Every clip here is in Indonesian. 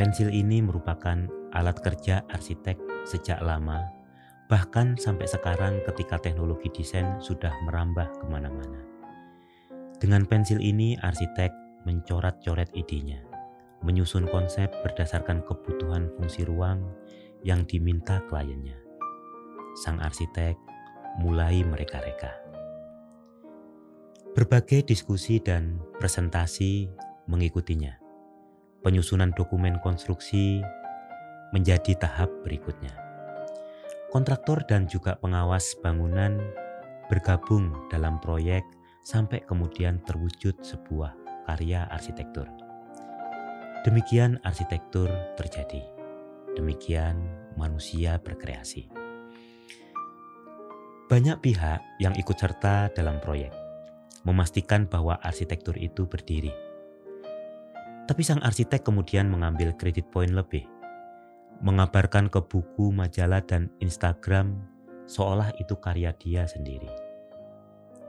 pensil ini merupakan alat kerja arsitek sejak lama, bahkan sampai sekarang ketika teknologi desain sudah merambah ke mana-mana. Dengan pensil ini, arsitek mencoret-coret idenya, menyusun konsep berdasarkan kebutuhan fungsi ruang yang diminta kliennya. Sang arsitek mulai mereka-reka. Berbagai diskusi dan presentasi mengikutinya. Penyusunan dokumen konstruksi menjadi tahap berikutnya. Kontraktor dan juga pengawas bangunan bergabung dalam proyek sampai kemudian terwujud sebuah karya arsitektur. Demikian arsitektur terjadi. Demikian manusia berkreasi. Banyak pihak yang ikut serta dalam proyek memastikan bahwa arsitektur itu berdiri. Tapi sang arsitek kemudian mengambil kredit poin lebih, mengabarkan ke buku, majalah, dan Instagram seolah itu karya dia sendiri.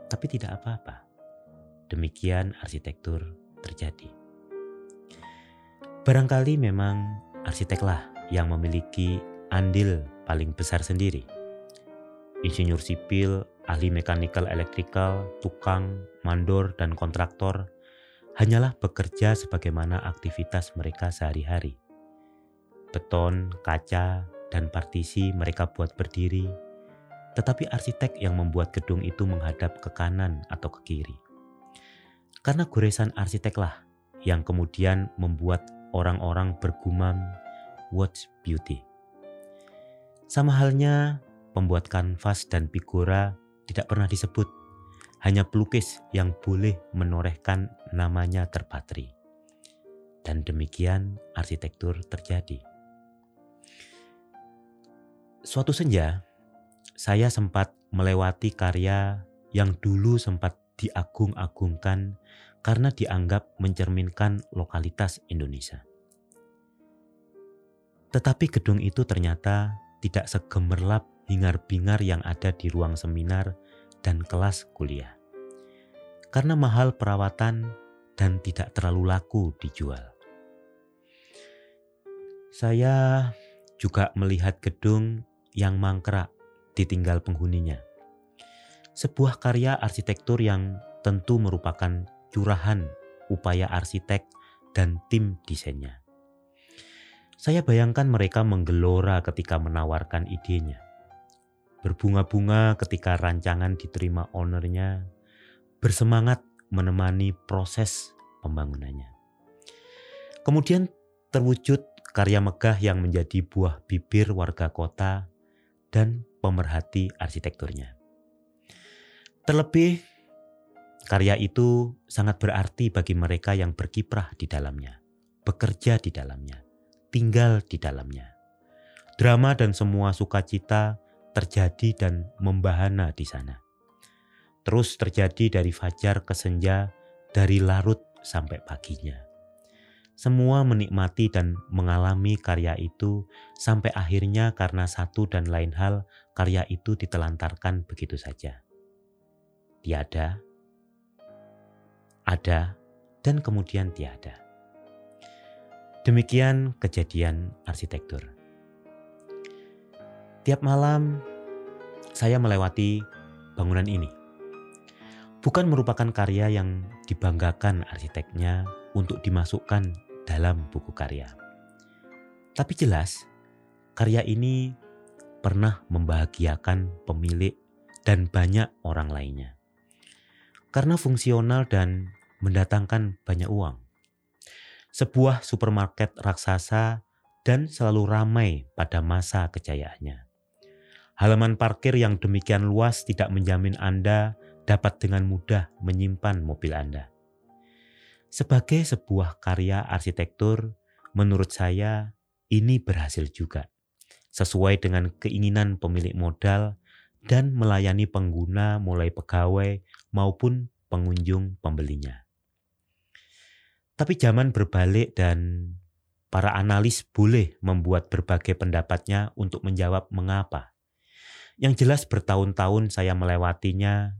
Tapi tidak apa-apa. Demikian arsitektur terjadi. Barangkali memang arsiteklah yang memiliki andil paling besar sendiri. Insinyur sipil ahli mekanikal elektrikal, tukang, mandor, dan kontraktor hanyalah bekerja sebagaimana aktivitas mereka sehari-hari. Beton, kaca, dan partisi mereka buat berdiri, tetapi arsitek yang membuat gedung itu menghadap ke kanan atau ke kiri. Karena goresan arsiteklah yang kemudian membuat orang-orang bergumam, "What's beauty?" Sama halnya pembuat kanvas dan figura tidak pernah disebut, hanya pelukis yang boleh menorehkan namanya terpatri. Dan demikian arsitektur terjadi. Suatu senja, saya sempat melewati karya yang dulu sempat diagung-agungkan karena dianggap mencerminkan lokalitas Indonesia. Tetapi gedung itu ternyata tidak segemerlap hingar-bingar yang ada di ruang seminar dan kelas kuliah. Karena mahal perawatan dan tidak terlalu laku dijual. Saya juga melihat gedung yang mangkrak ditinggal penghuninya. Sebuah karya arsitektur yang tentu merupakan curahan upaya arsitek dan tim desainnya. Saya bayangkan mereka menggelora ketika menawarkan idenya. Berbunga-bunga ketika rancangan diterima ownernya, bersemangat menemani proses pembangunannya. Kemudian terwujud karya megah yang menjadi buah bibir warga kota dan pemerhati arsitekturnya. Terlebih, karya itu sangat berarti bagi mereka yang berkiprah di dalamnya, bekerja di dalamnya tinggal di dalamnya. Drama dan semua sukacita terjadi dan membahana di sana. Terus terjadi dari fajar ke senja, dari larut sampai paginya. Semua menikmati dan mengalami karya itu sampai akhirnya karena satu dan lain hal karya itu ditelantarkan begitu saja. Tiada, ada, dan kemudian tiada. Demikian kejadian arsitektur. Tiap malam saya melewati bangunan ini. Bukan merupakan karya yang dibanggakan arsiteknya untuk dimasukkan dalam buku karya. Tapi jelas, karya ini pernah membahagiakan pemilik dan banyak orang lainnya. Karena fungsional dan mendatangkan banyak uang sebuah supermarket raksasa dan selalu ramai pada masa kejayaannya. Halaman parkir yang demikian luas tidak menjamin Anda dapat dengan mudah menyimpan mobil Anda. Sebagai sebuah karya arsitektur, menurut saya ini berhasil juga, sesuai dengan keinginan pemilik modal dan melayani pengguna mulai pegawai maupun pengunjung pembelinya. Tapi zaman berbalik dan para analis boleh membuat berbagai pendapatnya untuk menjawab mengapa. Yang jelas bertahun-tahun saya melewatinya,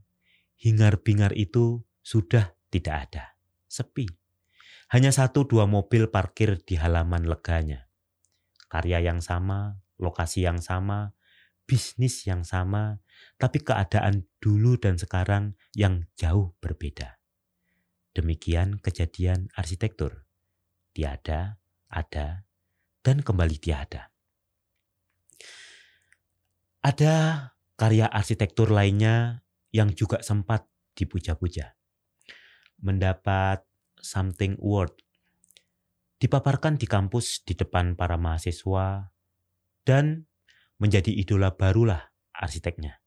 hingar-bingar itu sudah tidak ada, sepi. Hanya satu dua mobil parkir di halaman leganya. Karya yang sama, lokasi yang sama, bisnis yang sama, tapi keadaan dulu dan sekarang yang jauh berbeda. Demikian kejadian arsitektur. Tiada, ada, dan kembali tiada. Ada karya arsitektur lainnya yang juga sempat dipuja-puja. Mendapat something award. Dipaparkan di kampus di depan para mahasiswa dan menjadi idola barulah arsiteknya.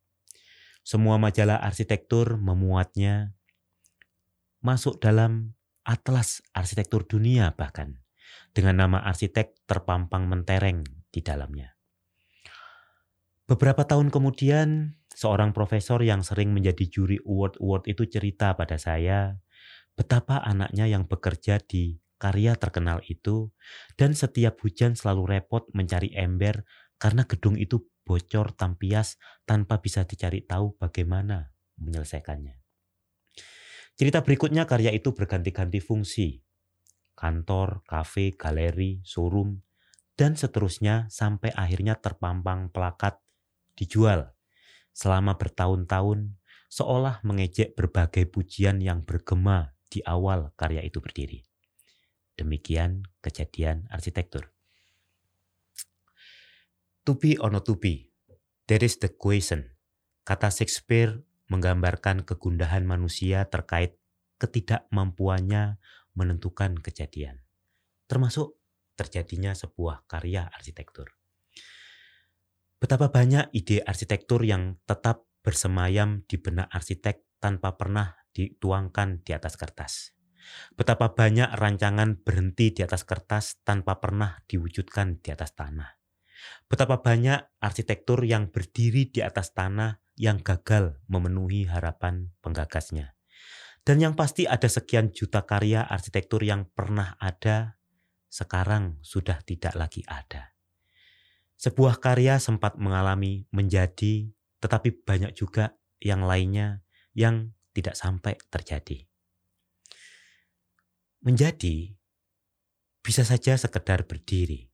Semua majalah arsitektur memuatnya masuk dalam atlas arsitektur dunia bahkan dengan nama arsitek terpampang mentereng di dalamnya. Beberapa tahun kemudian, seorang profesor yang sering menjadi juri award-award itu cerita pada saya betapa anaknya yang bekerja di karya terkenal itu dan setiap hujan selalu repot mencari ember karena gedung itu bocor tampias tanpa bisa dicari tahu bagaimana menyelesaikannya. Cerita berikutnya karya itu berganti-ganti fungsi. Kantor, kafe, galeri, showroom, dan seterusnya sampai akhirnya terpampang pelakat dijual. Selama bertahun-tahun, seolah mengejek berbagai pujian yang bergema di awal karya itu berdiri. Demikian kejadian arsitektur. To be or not to be, that is the question. Kata Shakespeare menggambarkan kegundahan manusia terkait ketidakmampuannya menentukan kejadian, termasuk terjadinya sebuah karya arsitektur. Betapa banyak ide arsitektur yang tetap bersemayam di benak arsitek tanpa pernah dituangkan di atas kertas. Betapa banyak rancangan berhenti di atas kertas tanpa pernah diwujudkan di atas tanah. Betapa banyak arsitektur yang berdiri di atas tanah yang gagal memenuhi harapan penggagasnya. Dan yang pasti ada sekian juta karya arsitektur yang pernah ada, sekarang sudah tidak lagi ada. Sebuah karya sempat mengalami menjadi, tetapi banyak juga yang lainnya yang tidak sampai terjadi. Menjadi bisa saja sekedar berdiri,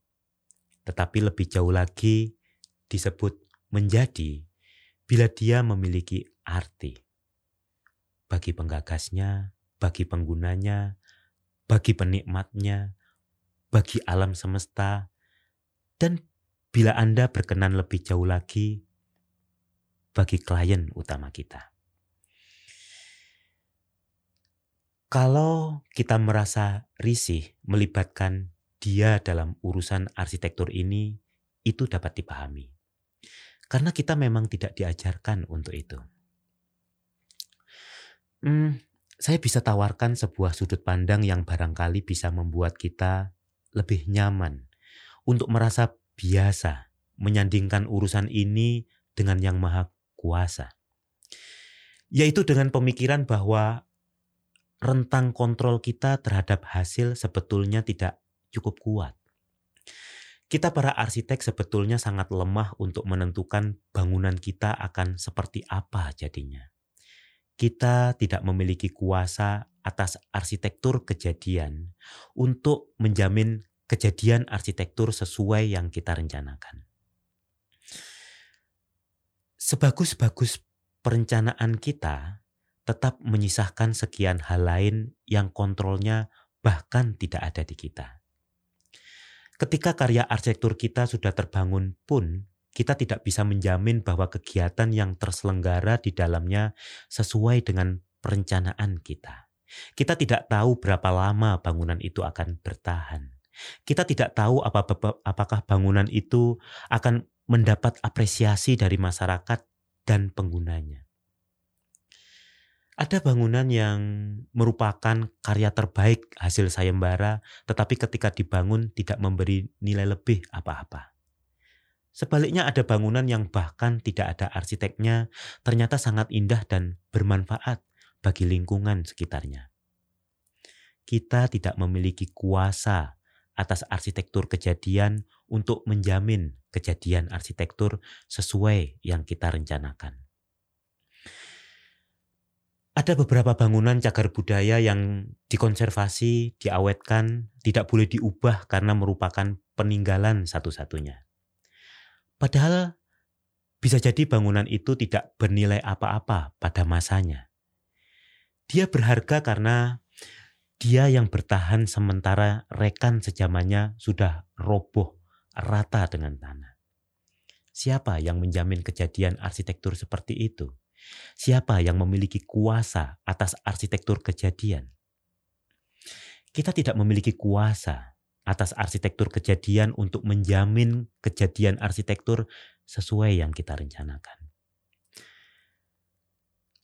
tetapi lebih jauh lagi disebut menjadi bila dia memiliki arti bagi penggagasnya, bagi penggunanya, bagi penikmatnya, bagi alam semesta, dan bila Anda berkenan lebih jauh lagi, bagi klien utama kita. Kalau kita merasa risih melibatkan dia dalam urusan arsitektur ini, itu dapat dipahami. Karena kita memang tidak diajarkan untuk itu. Hmm, saya bisa tawarkan sebuah sudut pandang yang barangkali bisa membuat kita lebih nyaman untuk merasa biasa menyandingkan urusan ini dengan yang maha kuasa. Yaitu dengan pemikiran bahwa rentang kontrol kita terhadap hasil sebetulnya tidak cukup kuat. Kita para arsitek sebetulnya sangat lemah untuk menentukan bangunan kita akan seperti apa jadinya. Kita tidak memiliki kuasa atas arsitektur kejadian untuk menjamin kejadian arsitektur sesuai yang kita rencanakan. Sebagus-bagus perencanaan kita tetap menyisahkan sekian hal lain yang kontrolnya bahkan tidak ada di kita. Ketika karya arsitektur kita sudah terbangun pun, kita tidak bisa menjamin bahwa kegiatan yang terselenggara di dalamnya sesuai dengan perencanaan kita. Kita tidak tahu berapa lama bangunan itu akan bertahan. Kita tidak tahu apa, apakah bangunan itu akan mendapat apresiasi dari masyarakat dan penggunanya. Ada bangunan yang merupakan karya terbaik hasil sayembara, tetapi ketika dibangun tidak memberi nilai lebih apa-apa. Sebaliknya ada bangunan yang bahkan tidak ada arsiteknya, ternyata sangat indah dan bermanfaat bagi lingkungan sekitarnya. Kita tidak memiliki kuasa atas arsitektur kejadian untuk menjamin kejadian arsitektur sesuai yang kita rencanakan. Ada beberapa bangunan cagar budaya yang dikonservasi, diawetkan, tidak boleh diubah karena merupakan peninggalan satu-satunya. Padahal bisa jadi bangunan itu tidak bernilai apa-apa pada masanya. Dia berharga karena dia yang bertahan sementara rekan sejamannya sudah roboh rata dengan tanah. Siapa yang menjamin kejadian arsitektur seperti itu? Siapa yang memiliki kuasa atas arsitektur kejadian? Kita tidak memiliki kuasa atas arsitektur kejadian untuk menjamin kejadian arsitektur sesuai yang kita rencanakan.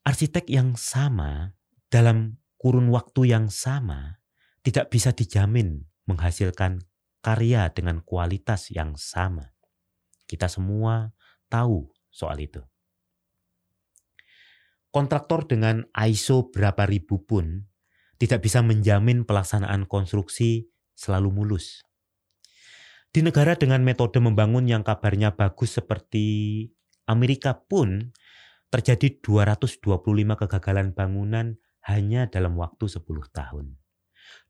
Arsitek yang sama dalam kurun waktu yang sama tidak bisa dijamin menghasilkan karya dengan kualitas yang sama. Kita semua tahu soal itu. Kontraktor dengan ISO berapa ribu pun tidak bisa menjamin pelaksanaan konstruksi selalu mulus. Di negara dengan metode membangun yang kabarnya bagus seperti Amerika pun terjadi 225 kegagalan bangunan hanya dalam waktu 10 tahun.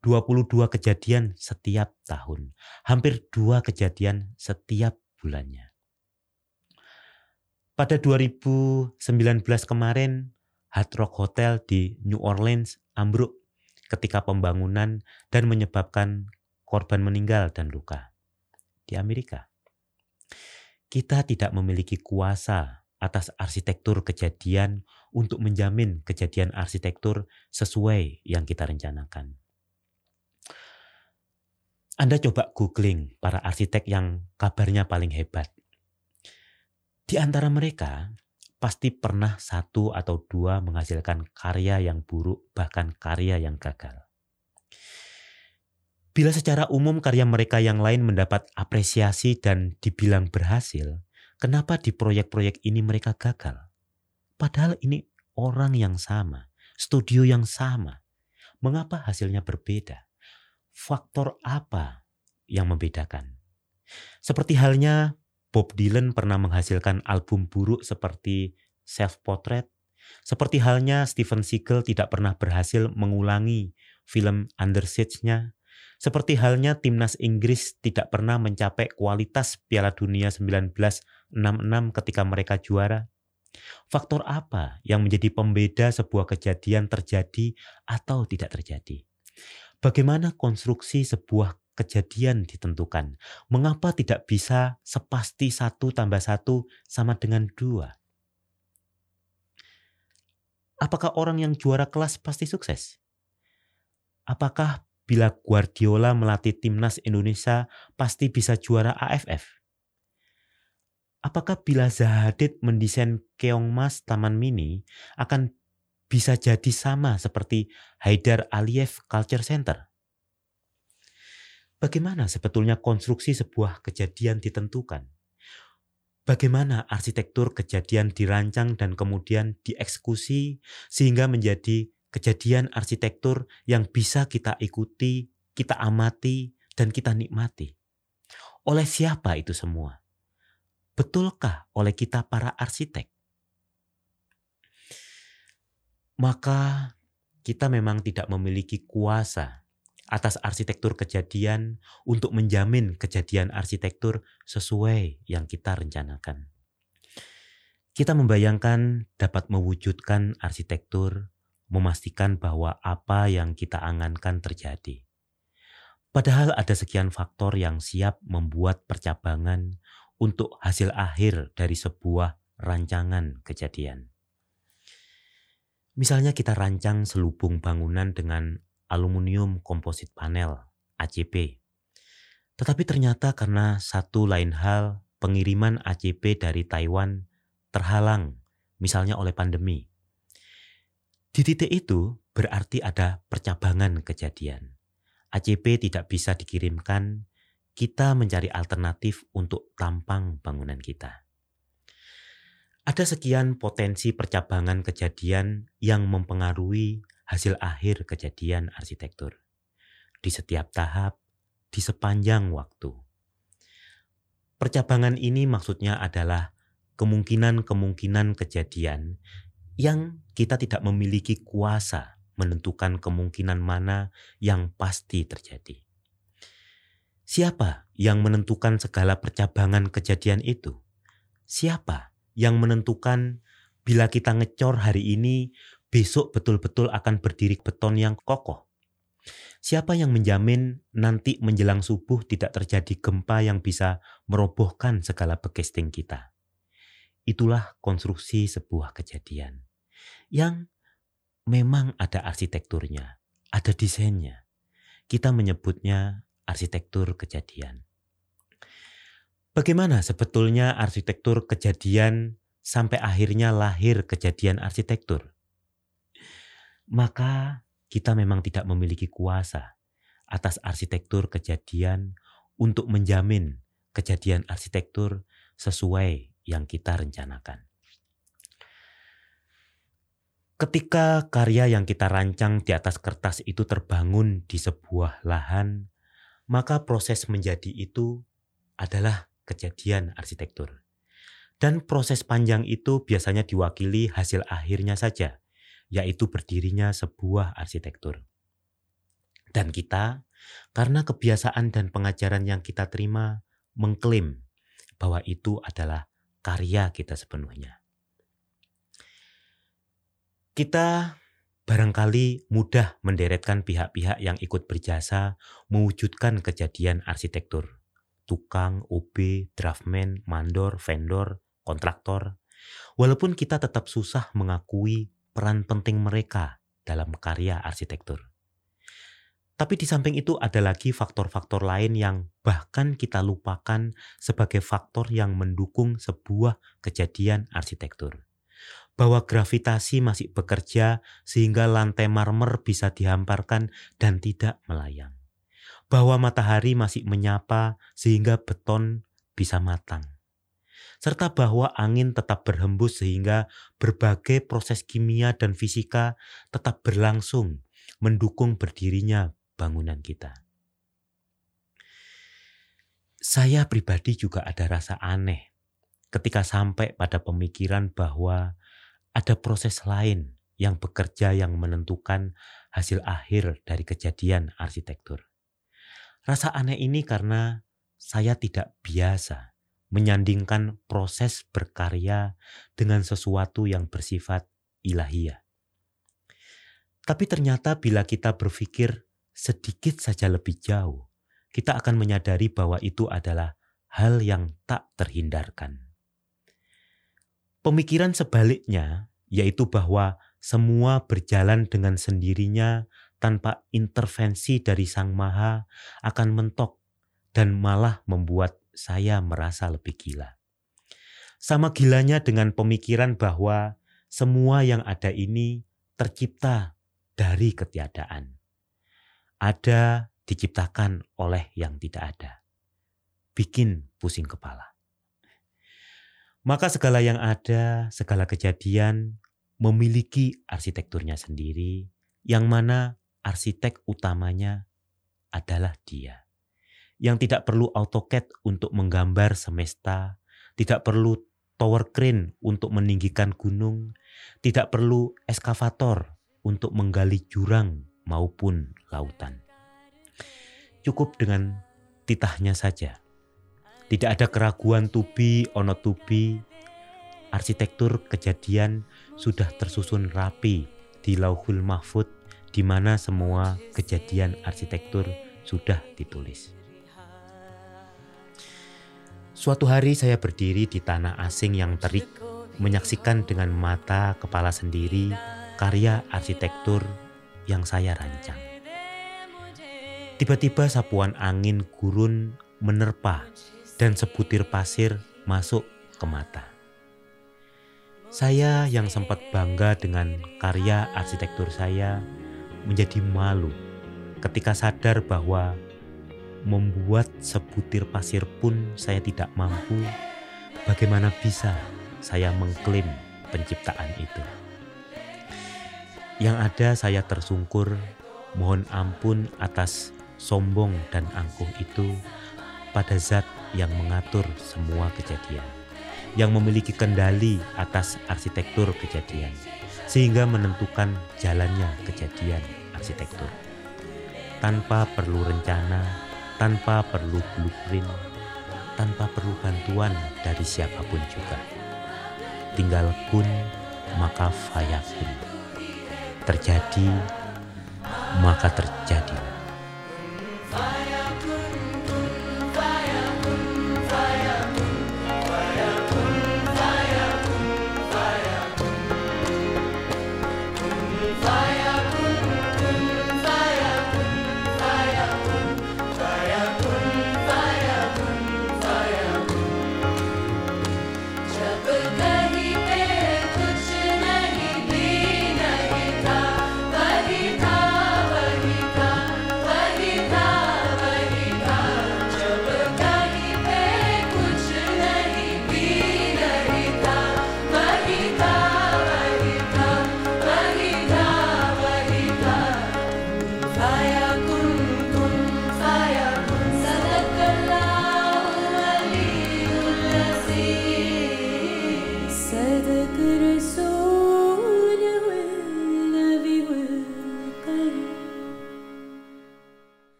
22 kejadian setiap tahun, hampir dua kejadian setiap bulannya. Pada 2019 kemarin, Hard Rock Hotel di New Orleans ambruk ketika pembangunan dan menyebabkan korban meninggal dan luka. Di Amerika, kita tidak memiliki kuasa atas arsitektur kejadian untuk menjamin kejadian arsitektur sesuai yang kita rencanakan. Anda coba googling para arsitek yang kabarnya paling hebat. Di antara mereka, pasti pernah satu atau dua menghasilkan karya yang buruk, bahkan karya yang gagal. Bila secara umum karya mereka yang lain mendapat apresiasi dan dibilang berhasil, kenapa di proyek-proyek ini mereka gagal? Padahal ini orang yang sama, studio yang sama. Mengapa hasilnya berbeda? Faktor apa yang membedakan? Seperti halnya Bob Dylan pernah menghasilkan album buruk seperti Self Portrait, seperti halnya Steven Seagal tidak pernah berhasil mengulangi film Under Siege-nya, seperti halnya timnas Inggris tidak pernah mencapai kualitas Piala Dunia 1966 ketika mereka juara. Faktor apa yang menjadi pembeda sebuah kejadian terjadi atau tidak terjadi? Bagaimana konstruksi sebuah kejadian ditentukan. Mengapa tidak bisa sepasti satu tambah satu sama dengan dua? Apakah orang yang juara kelas pasti sukses? Apakah bila Guardiola melatih timnas Indonesia pasti bisa juara AFF? Apakah bila Zahadid mendesain Keongmas Taman Mini akan bisa jadi sama seperti Haidar Aliyev Culture Center? Bagaimana sebetulnya konstruksi sebuah kejadian ditentukan? Bagaimana arsitektur kejadian dirancang dan kemudian dieksekusi sehingga menjadi kejadian arsitektur yang bisa kita ikuti, kita amati, dan kita nikmati? Oleh siapa itu semua? Betulkah oleh kita para arsitek? Maka kita memang tidak memiliki kuasa atas arsitektur kejadian untuk menjamin kejadian arsitektur sesuai yang kita rencanakan. Kita membayangkan dapat mewujudkan arsitektur, memastikan bahwa apa yang kita angankan terjadi. Padahal ada sekian faktor yang siap membuat percabangan untuk hasil akhir dari sebuah rancangan kejadian. Misalnya kita rancang selubung bangunan dengan aluminium komposit panel ACP. Tetapi ternyata karena satu lain hal pengiriman ACP dari Taiwan terhalang misalnya oleh pandemi. Di titik itu berarti ada percabangan kejadian. ACP tidak bisa dikirimkan, kita mencari alternatif untuk tampang bangunan kita. Ada sekian potensi percabangan kejadian yang mempengaruhi hasil akhir kejadian arsitektur di setiap tahap, di sepanjang waktu. Percabangan ini maksudnya adalah kemungkinan-kemungkinan kejadian yang kita tidak memiliki kuasa menentukan kemungkinan mana yang pasti terjadi. Siapa yang menentukan segala percabangan kejadian itu? Siapa yang menentukan bila kita ngecor hari ini, besok betul-betul akan berdiri beton yang kokoh? Siapa yang menjamin nanti menjelang subuh tidak terjadi gempa yang bisa merobohkan segala bekesting kita? Itulah konstruksi sebuah kejadian yang memang ada arsitekturnya, ada desainnya. Kita menyebutnya arsitektur kejadian. Bagaimana sebetulnya arsitektur kejadian sampai akhirnya lahir kejadian arsitektur? Maka kita memang tidak memiliki kuasa atas arsitektur kejadian untuk menjamin kejadian arsitektur sesuai yang kita rencanakan. Ketika karya yang kita rancang di atas kertas itu terbangun di sebuah lahan, maka proses menjadi itu adalah kejadian arsitektur. Dan proses panjang itu biasanya diwakili hasil akhirnya saja, yaitu berdirinya sebuah arsitektur. Dan kita, karena kebiasaan dan pengajaran yang kita terima, mengklaim bahwa itu adalah karya kita sepenuhnya. Kita barangkali mudah menderetkan pihak-pihak yang ikut berjasa mewujudkan kejadian arsitektur. Tukang, OB, draftman, mandor, vendor, kontraktor. Walaupun kita tetap susah mengakui peran penting mereka dalam karya arsitektur. Tapi di samping itu ada lagi faktor-faktor lain yang bahkan kita lupakan sebagai faktor yang mendukung sebuah kejadian arsitektur bahwa gravitasi masih bekerja sehingga lantai marmer bisa dihamparkan dan tidak melayang. Bahwa matahari masih menyapa sehingga beton bisa matang. Serta bahwa angin tetap berhembus sehingga berbagai proses kimia dan fisika tetap berlangsung mendukung berdirinya bangunan kita. Saya pribadi juga ada rasa aneh ketika sampai pada pemikiran bahwa ada proses lain yang bekerja yang menentukan hasil akhir dari kejadian arsitektur. Rasa aneh ini karena saya tidak biasa menyandingkan proses berkarya dengan sesuatu yang bersifat ilahiyah. Tapi ternyata bila kita berpikir sedikit saja lebih jauh, kita akan menyadari bahwa itu adalah hal yang tak terhindarkan. Pemikiran sebaliknya yaitu bahwa semua berjalan dengan sendirinya tanpa intervensi dari Sang Maha akan mentok dan malah membuat saya merasa lebih gila. Sama gilanya dengan pemikiran bahwa semua yang ada ini tercipta dari ketiadaan. Ada diciptakan oleh yang tidak ada. Bikin pusing kepala. Maka segala yang ada, segala kejadian memiliki arsitekturnya sendiri, yang mana arsitek utamanya adalah dia. Yang tidak perlu AutoCAD untuk menggambar semesta, tidak perlu tower crane untuk meninggikan gunung, tidak perlu eskavator untuk menggali jurang maupun lautan. Cukup dengan titahnya saja tidak ada keraguan tubi ono tubi. Arsitektur kejadian sudah tersusun rapi di Lauhul Mahfud di mana semua kejadian arsitektur sudah ditulis. Suatu hari saya berdiri di tanah asing yang terik, menyaksikan dengan mata kepala sendiri karya arsitektur yang saya rancang. Tiba-tiba sapuan angin gurun menerpa dan sebutir pasir masuk ke mata. Saya yang sempat bangga dengan karya arsitektur saya menjadi malu ketika sadar bahwa membuat sebutir pasir pun saya tidak mampu. Bagaimana bisa saya mengklaim penciptaan itu? Yang ada saya tersungkur, mohon ampun atas sombong dan angkuh itu pada zat yang mengatur semua kejadian, yang memiliki kendali atas arsitektur kejadian, sehingga menentukan jalannya kejadian arsitektur. Tanpa perlu rencana, tanpa perlu blueprint, tanpa perlu bantuan dari siapa pun juga. Tinggal kun maka fayakun. Terjadi maka terjadi.